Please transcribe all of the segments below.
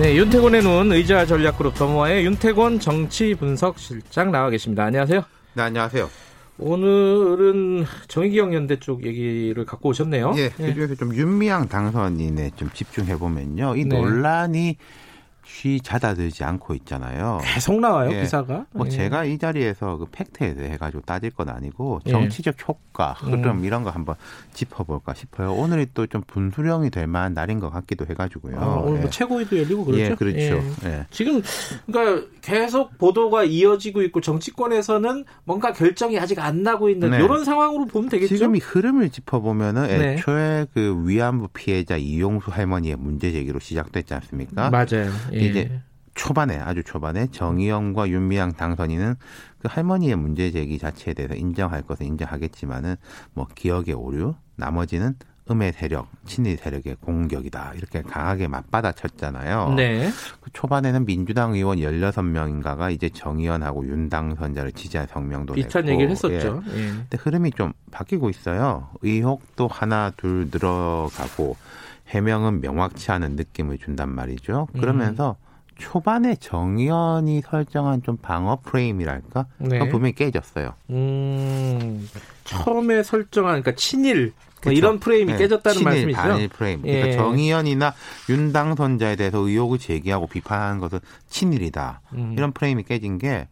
네, 윤태곤의 눈 의자 전략그룹 더모아의 윤태곤 정치 분석 실장 나와 계십니다. 안녕하세요. 네, 안녕하세요. 오늘은 정의기억 연대 쪽 얘기를 갖고 오셨네요. 예, 그중에서 좀 윤미향 당선인에 좀 집중해 보면요, 이 네. 논란이 쉬 잦아들지 않고 있잖아요. 계속 나와요 예. 기사가. 뭐 예. 제가 이 자리에서 그 팩트에 대해 가지고 따질 건 아니고 예. 정치적 효과, 흐름 음. 이런 거 한번 짚어볼까 싶어요. 오늘이 또 좀 분수령이 될 만한 날인 것 같기도 해가지고요. 아, 오늘 예. 뭐 최고위도 열리고 그렇죠. 예, 그렇죠. 예. 예. 지금 그러니까 계속 보도가 이어지고 있고 정치권에서는 뭔가 결정이 아직 안 나고 있는 네. 이런 상황으로 보면 되겠죠. 지금 이 흐름을 짚어보면은 네. 애초에 그 위안부 피해자 이용수 할머니의 문제 제기로 시작됐지 않습니까? 맞아요. 예. 이제 초반에 아주 초반에 정의영과 윤미향 당선인은 그 할머니의 문제 제기 자체에 대해서 인정할 것은 인정하겠지만은 뭐 기억의 오류, 나머지는 음의 세력, 친일 세력의 공격이다 이렇게 강하게 맞받아쳤잖아요. 네. 그 초반에는 민주당 의원 16명인가가 이제 정의연하고 윤 당선자를 지지한 성명도 비슷한 냈고, 얘기를 예. 했었죠. 예. 근데 흐름이 좀 바뀌고 있어요. 의혹도 하나 둘 늘어가고 해명은 명확치 않은 느낌을 준단 말이죠. 그러면서 초반에 정의연이 설정한 좀 방어 프레임이랄까? 네. 그건 분명히 깨졌어요. 음, 처음에 설정한 그러니까 친일 뭐 그쵸? 이런 프레임이 네, 깨졌다는 친일, 말씀이죠. 반일 프레임. 예. 그러니까 정의연이나 윤 당선자에 대해서 의혹을 제기하고 비판하는 것은 친일이다. 음. 이런 프레임이 깨진 게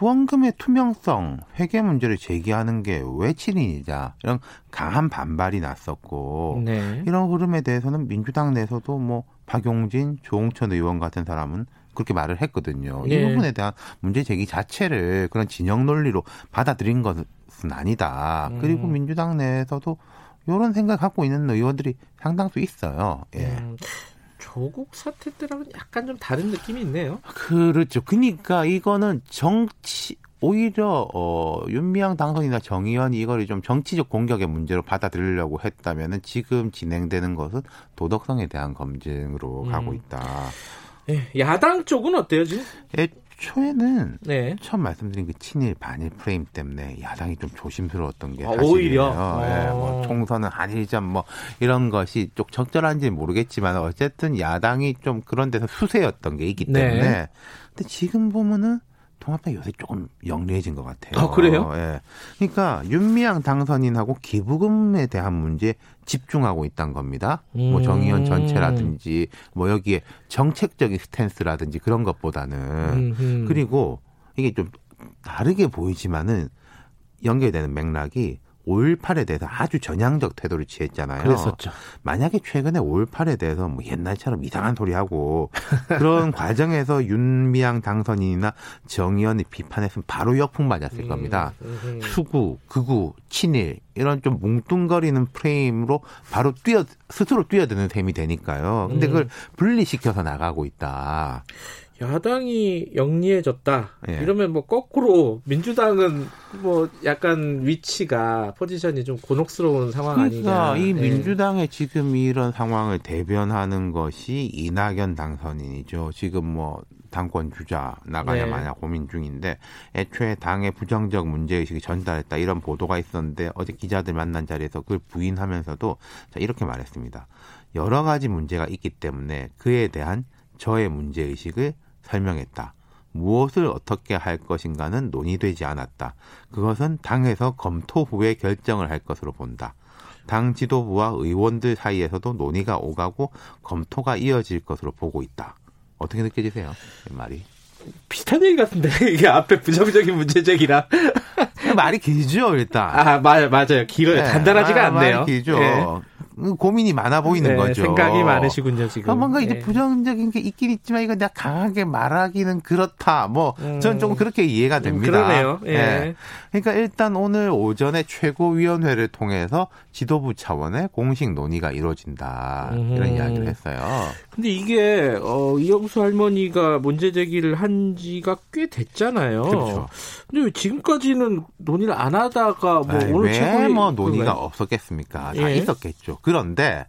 후원금의 투명성, 회계 문제를 제기하는 게왜 친일이자 이런 강한 반발이 났었고 네. 이런 흐름에 대해서는 민주당 내에서도 뭐 박용진, 조홍천 의원 같은 사람은 그렇게 말을 했거든요. 이 예. 부분에 대한 문제 제기 자체를 그런 진영 논리로 받아들인 것은 아니다. 그리고 음. 민주당 내에서도 이런 생각 갖고 있는 의원들이 상당수 있어요. 예. 음, 조국 사태 때랑은 약간 좀 다른 느낌이 있네요. 그렇죠. 그러니까 이거는 정치 오히려 어 윤미향 당선이나 정의원이 이거를 좀 정치적 공격의 문제로 받아들이려고 했다면은 지금 진행되는 것은 도덕성에 대한 검증으로 음. 가고 있다. 예, 야당 쪽은 어때요 지금? 애초에는 네. 처음 말씀드린 그 친일 반일 프레임 때문에 야당이 좀 조심스러웠던 게 아, 사실이에요. 오히려? 예, 뭐 어. 총선은 한일전 뭐 이런 것이 좀 적절한지는 모르겠지만 어쨌든 야당이 좀 그런 데서 수세였던 게 있기 네. 때문에 근데 지금 보면은 통합당 요새 조금 영리해진 것 같아요. 아, 그래요? 예. 그러니까 윤미향 당선인하고 기부금에 대한 문제에 집중하고 있다는 겁니다. 뭐 음. 정의원 전체라든지 뭐 여기에 정책적인 스탠스라든지 그런 것보다는 음흠. 그리고 이게 좀 다르게 보이지만은 연결되는 맥락이 5.18에 대해서 아주 전향적 태도를 취했잖아요. 그랬었죠. 만약에 최근에 5.18에 대해서 뭐 옛날처럼 이상한 소리 하고 그런 과정에서 윤미향 당선인이나 정의원이 비판했으면 바로 역풍 맞았을 겁니다. 음, 수구, 극우, 친일 이런 좀 뭉뚱거리는 프레임으로 바로 뛰어 스스로 뛰어드는 셈이 되니까요. 근데 음. 그걸 분리시켜서 나가고 있다. 야당이 영리해졌다. 예. 이러면 뭐 거꾸로 민주당은 뭐 약간 위치가 포지션이 좀 곤혹스러운 상황 그러니까 아니냐. 이 예. 민주당의 지금 이런 상황을 대변하는 것이 이낙연 당선인이죠. 지금 뭐 당권 주자 나가냐 네. 마냐 고민 중인데 애초에 당의 부정적 문제의식이 전달했다 이런 보도가 있었는데 어제 기자들 만난 자리에서 그걸 부인하면서도 자 이렇게 말했습니다. 여러 가지 문제가 있기 때문에 그에 대한 저의 문제의식을 설명했다. 무엇을 어떻게 할 것인가는 논의되지 않았다. 그것은 당에서 검토 후에 결정을 할 것으로 본다. 당 지도부와 의원들 사이에서도 논의가 오가고 검토가 이어질 것으로 보고 있다. 어떻게 느껴지세요? 이 말이. 비슷한 얘기 같은데 이게 앞에 부정적인 문제 제기랑 말이 길죠, 일단. 아 맞아요 맞아요 길어요 네, 간단하지가 말- 않네요. 말이 길죠. 예. 고민이 많아 보이는 네, 거죠. 생각이 많으시군요 지금. 그러니까 뭔가 이제 예. 부정적인 게 있긴 있지만 이거 내가 강하게 말하기는 그렇다. 뭐 음. 저는 조금 그렇게 이해가 됩니다. 그러네요. 예. 예. 그러니까 일단 오늘 오전에 최고위원회를 통해서 지도부 차원의 공식 논의가 이루어진다 이런 음. 이야기를 했어요. 근데 이게 어, 이영수 할머니가 문제 제기를 한 지가 꽤 됐잖아요. 그렇죠. 근데 왜 지금까지는 논의를 안 하다가 뭐 아이, 오늘 최고위 왜뭐 논의가 그런가요? 없었겠습니까? 다 예. 있었겠죠. 그 런데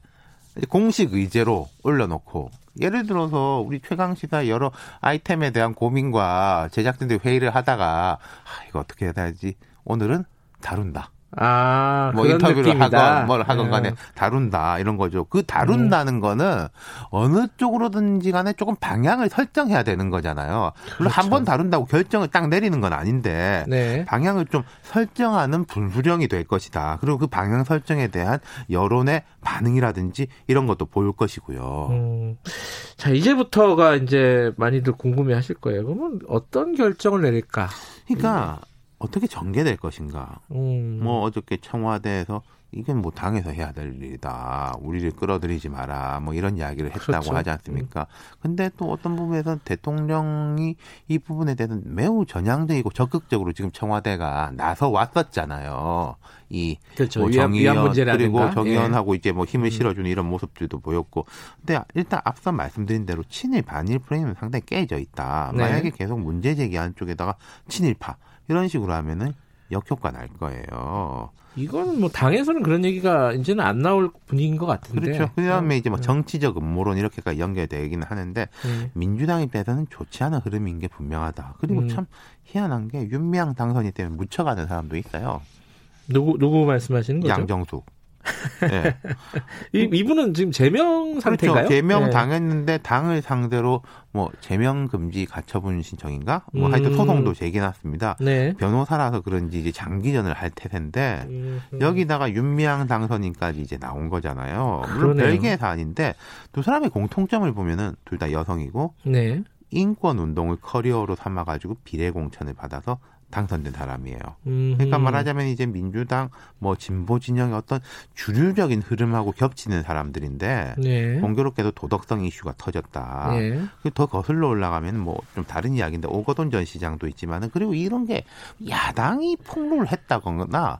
공식 의제로 올려놓고 예를 들어서 우리 최강 시사 여러 아이템에 대한 고민과 제작진들 회의를 하다가 아, 이거 어떻게 해야 되지? 오늘은 다룬다. 아, 뭐 인터뷰를 느낌이다. 하건 뭘 하건 간에 예. 다룬다 이런 거죠. 그 다룬다는 음. 거는 어느 쪽으로든지 간에 조금 방향을 설정해야 되는 거잖아요. 물론 한 번 다룬다고 결정을 딱 내리는 건 아닌데 네. 방향을 좀 설정하는 분수령이 될 것이다. 그리고 그 방향 설정에 대한 여론의 반응이라든지 이런 것도 보일 것이고요. 음, 자, 이제부터가 이제 많이들 궁금해 하실 거예요. 그러면 어떤 결정을 내릴까? 그러니까 어떻게 전개될 것인가. 음, 뭐 어저께 청와대에서 이건 뭐 당에서 해야 될 일이다. 우리를 끌어들이지 마라. 뭐 이런 이야기를 했다고 그렇죠. 하지 않습니까? 근데 또 어떤 부분에서 대통령이 이 부분에 대해서는 매우 전향적이고 적극적으로 지금 청와대가 나서 왔었잖아요. 이 그렇죠. 뭐 정의연. 그리고 정의연하고 이제 뭐 음. 힘을 실어주는 이런 모습들도 보였고, 근데 일단 앞서 말씀드린 대로 친일 반일 프레임은 상당히 깨져 있다. 네. 만약에 계속 문제 제기하는 쪽에다가 친일파 이런 식으로 하면은 역효과 날 거예요. 예. 이거는 뭐 당에서는 그런 얘기가 이제는 안 나올 분위기인 것 같은데. 그렇죠. 그다음에 이제 뭐 음. 정치적 음모론 이렇게까지 연결되기는 하는데 네. 민주당 입장에서는 좋지 않은 흐름인 게 분명하다. 그리고 음. 참 희한한 게 윤미향 당선이 때문에 묻혀가는 사람도 있어요. 누구 누구 말씀하시는 거죠? 양정숙. 예. 이, 이분은 지금 제명 상태인가요? 그렇죠. 제명 네. 당했는데 당을 상대로 뭐 제명 금지 가처분 신청인가? 뭐 음. 하여튼 소송도 제기해놨습니다. 네. 변호사라서 그런지 이제 장기전을 할 태세인데 음, 음. 여기다가 윤미향 당선인까지 이제 나온 거잖아요. 물론 그러네요. 별개의 사안인데 두 사람의 공통점을 보면은 둘 다 여성이고 네. 인권 운동을 커리어로 삼아가지고 비례 공천을 받아서 당선된 사람이에요. 음, 그러니까 말하자면 이제 민주당 뭐 진보 진영의 어떤 주류적인 흐름하고 겹치는 사람들인데 네. 공교롭게도 도덕성 이슈가 터졌다. 네. 그더 거슬러 올라가면 뭐 좀 다른 이야기인데 오거돈 전 시장도 있지만은 그리고 이런 게 야당이 폭로를 했다거나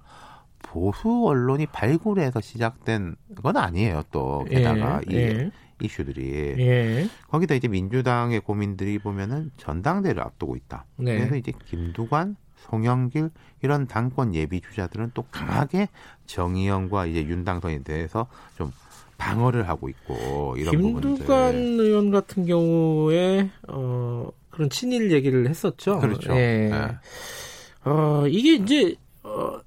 보수 언론이 발굴해서 시작된 건 아니에요. 또 게다가 이 예. 이슈들이 예. 거기다 이제 민주당의 고민들이 보면은 전당대를 앞두고 있다. 네. 그래서 이제 김두관, 송영길 이런 당권 예비 주자들은 또 강하게 정의연과 이제 윤 당선에 대해서 좀 방어를 하고 있고 이런 김두관 부분들. 의원 같은 경우에 어 그런 친일 얘기를 했었죠. 그렇죠. 예. 네. 어 이게 이제 어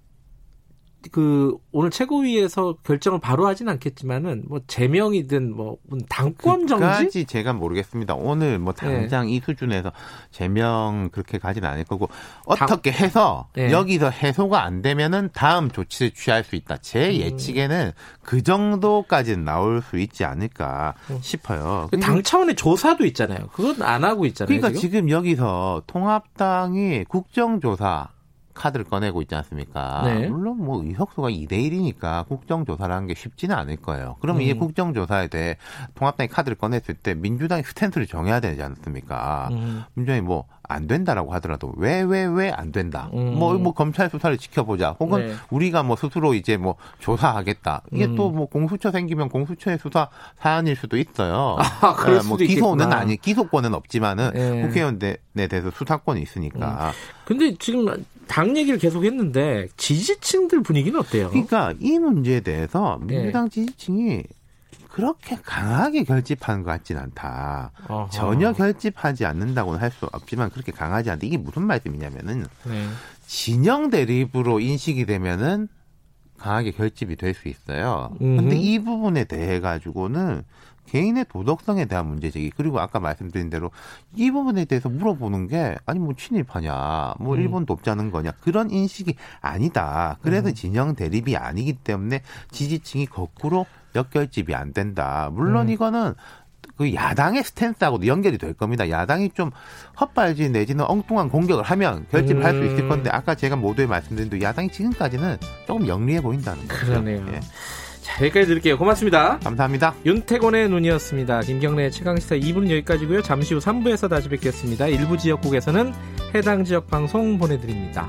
그 오늘 최고위에서 결정을 바로 하진 않겠지만은 뭐 제명이든 뭐 당권 정지 까지 제가 모르겠습니다. 오늘 뭐 당장 이 수준에서 제명 그렇게 가지는 않을 거고 어떻게 해서 네. 여기서 해소가 안 되면은 다음 조치를 취할 수 있다. 제 음. 예측에는 그 정도까지는 나올 수 있지 않을까 싶어요. 그 당 차원의 조사도 있잖아요. 그건 안 하고 있잖아요. 그러니까 지금. 지금 여기서 통합당이 국정조사 카드를 꺼내고 있지 않습니까? 네. 물론 뭐 의석수가 2대 1이니까 국정조사라는 게 쉽지는 않을 거예요. 그러면 음. 이 국정조사에 대해 통합당이 카드를 꺼냈을 때 민주당이 스탠스를 정해야 되지 않습니까? 음. 민주당이 뭐 안 된다라고 하더라도 왜 왜 왜 안 된다. 음. 뭐뭐 검찰 수사를 지켜보자. 혹은 네. 우리가 뭐 스스로 이제 뭐 조사하겠다. 이게 음. 또뭐 공수처 생기면 공수처의 수사 사안일 수도 있어요. 아, 그럴 뭐 수도 기소는 있겠구나. 아니 기소권은 없지만은 네. 국회의원에 대해서 수사권이 있으니까. 근데 지금 당 얘기를 계속 했는데 지지층들 분위기는 어때요? 그러니까 이 문제에 대해서 네. 민주당 지지층이 그렇게 강하게 결집하는 것 같진 않다. 어허. 전혀 결집하지 않는다고는 할 수 없지만 그렇게 강하지 않다. 이게 무슨 말씀이냐면은 네. 진영 대립으로 인식이 되면은 강하게 결집이 될 수 있어요. 음흠. 근데 이 부분에 대해 가지고는 개인의 도덕성에 대한 문제 제기 그리고 아까 말씀드린 대로 이 부분에 대해서 물어보는 게 아니 뭐 친일파냐 뭐 음. 일본 돕자는 거냐 그런 인식이 아니다 그래서 음. 진영 대립이 아니기 때문에 지지층이 거꾸로 역결집이 안 된다 물론 음. 이거는 그 야당의 스탠스하고도 연결이 될 겁니다. 야당이 좀 헛발질 내지는 엉뚱한 공격을 하면 결집을 할수 있을 음. 건데 아까 제가 모두에 말씀드린 대로 야당이 지금까지는 조금 영리해 보인다는 거죠. 그러네요. 예. 여기까지 드릴게요. 고맙습니다. 감사합니다. 윤태곤의 눈이었습니다. 김경래 최강시사 2부는 여기까지고요. 잠시 후 3부에서 다시 뵙겠습니다. 일부 지역국에서는 해당 지역 방송 보내드립니다.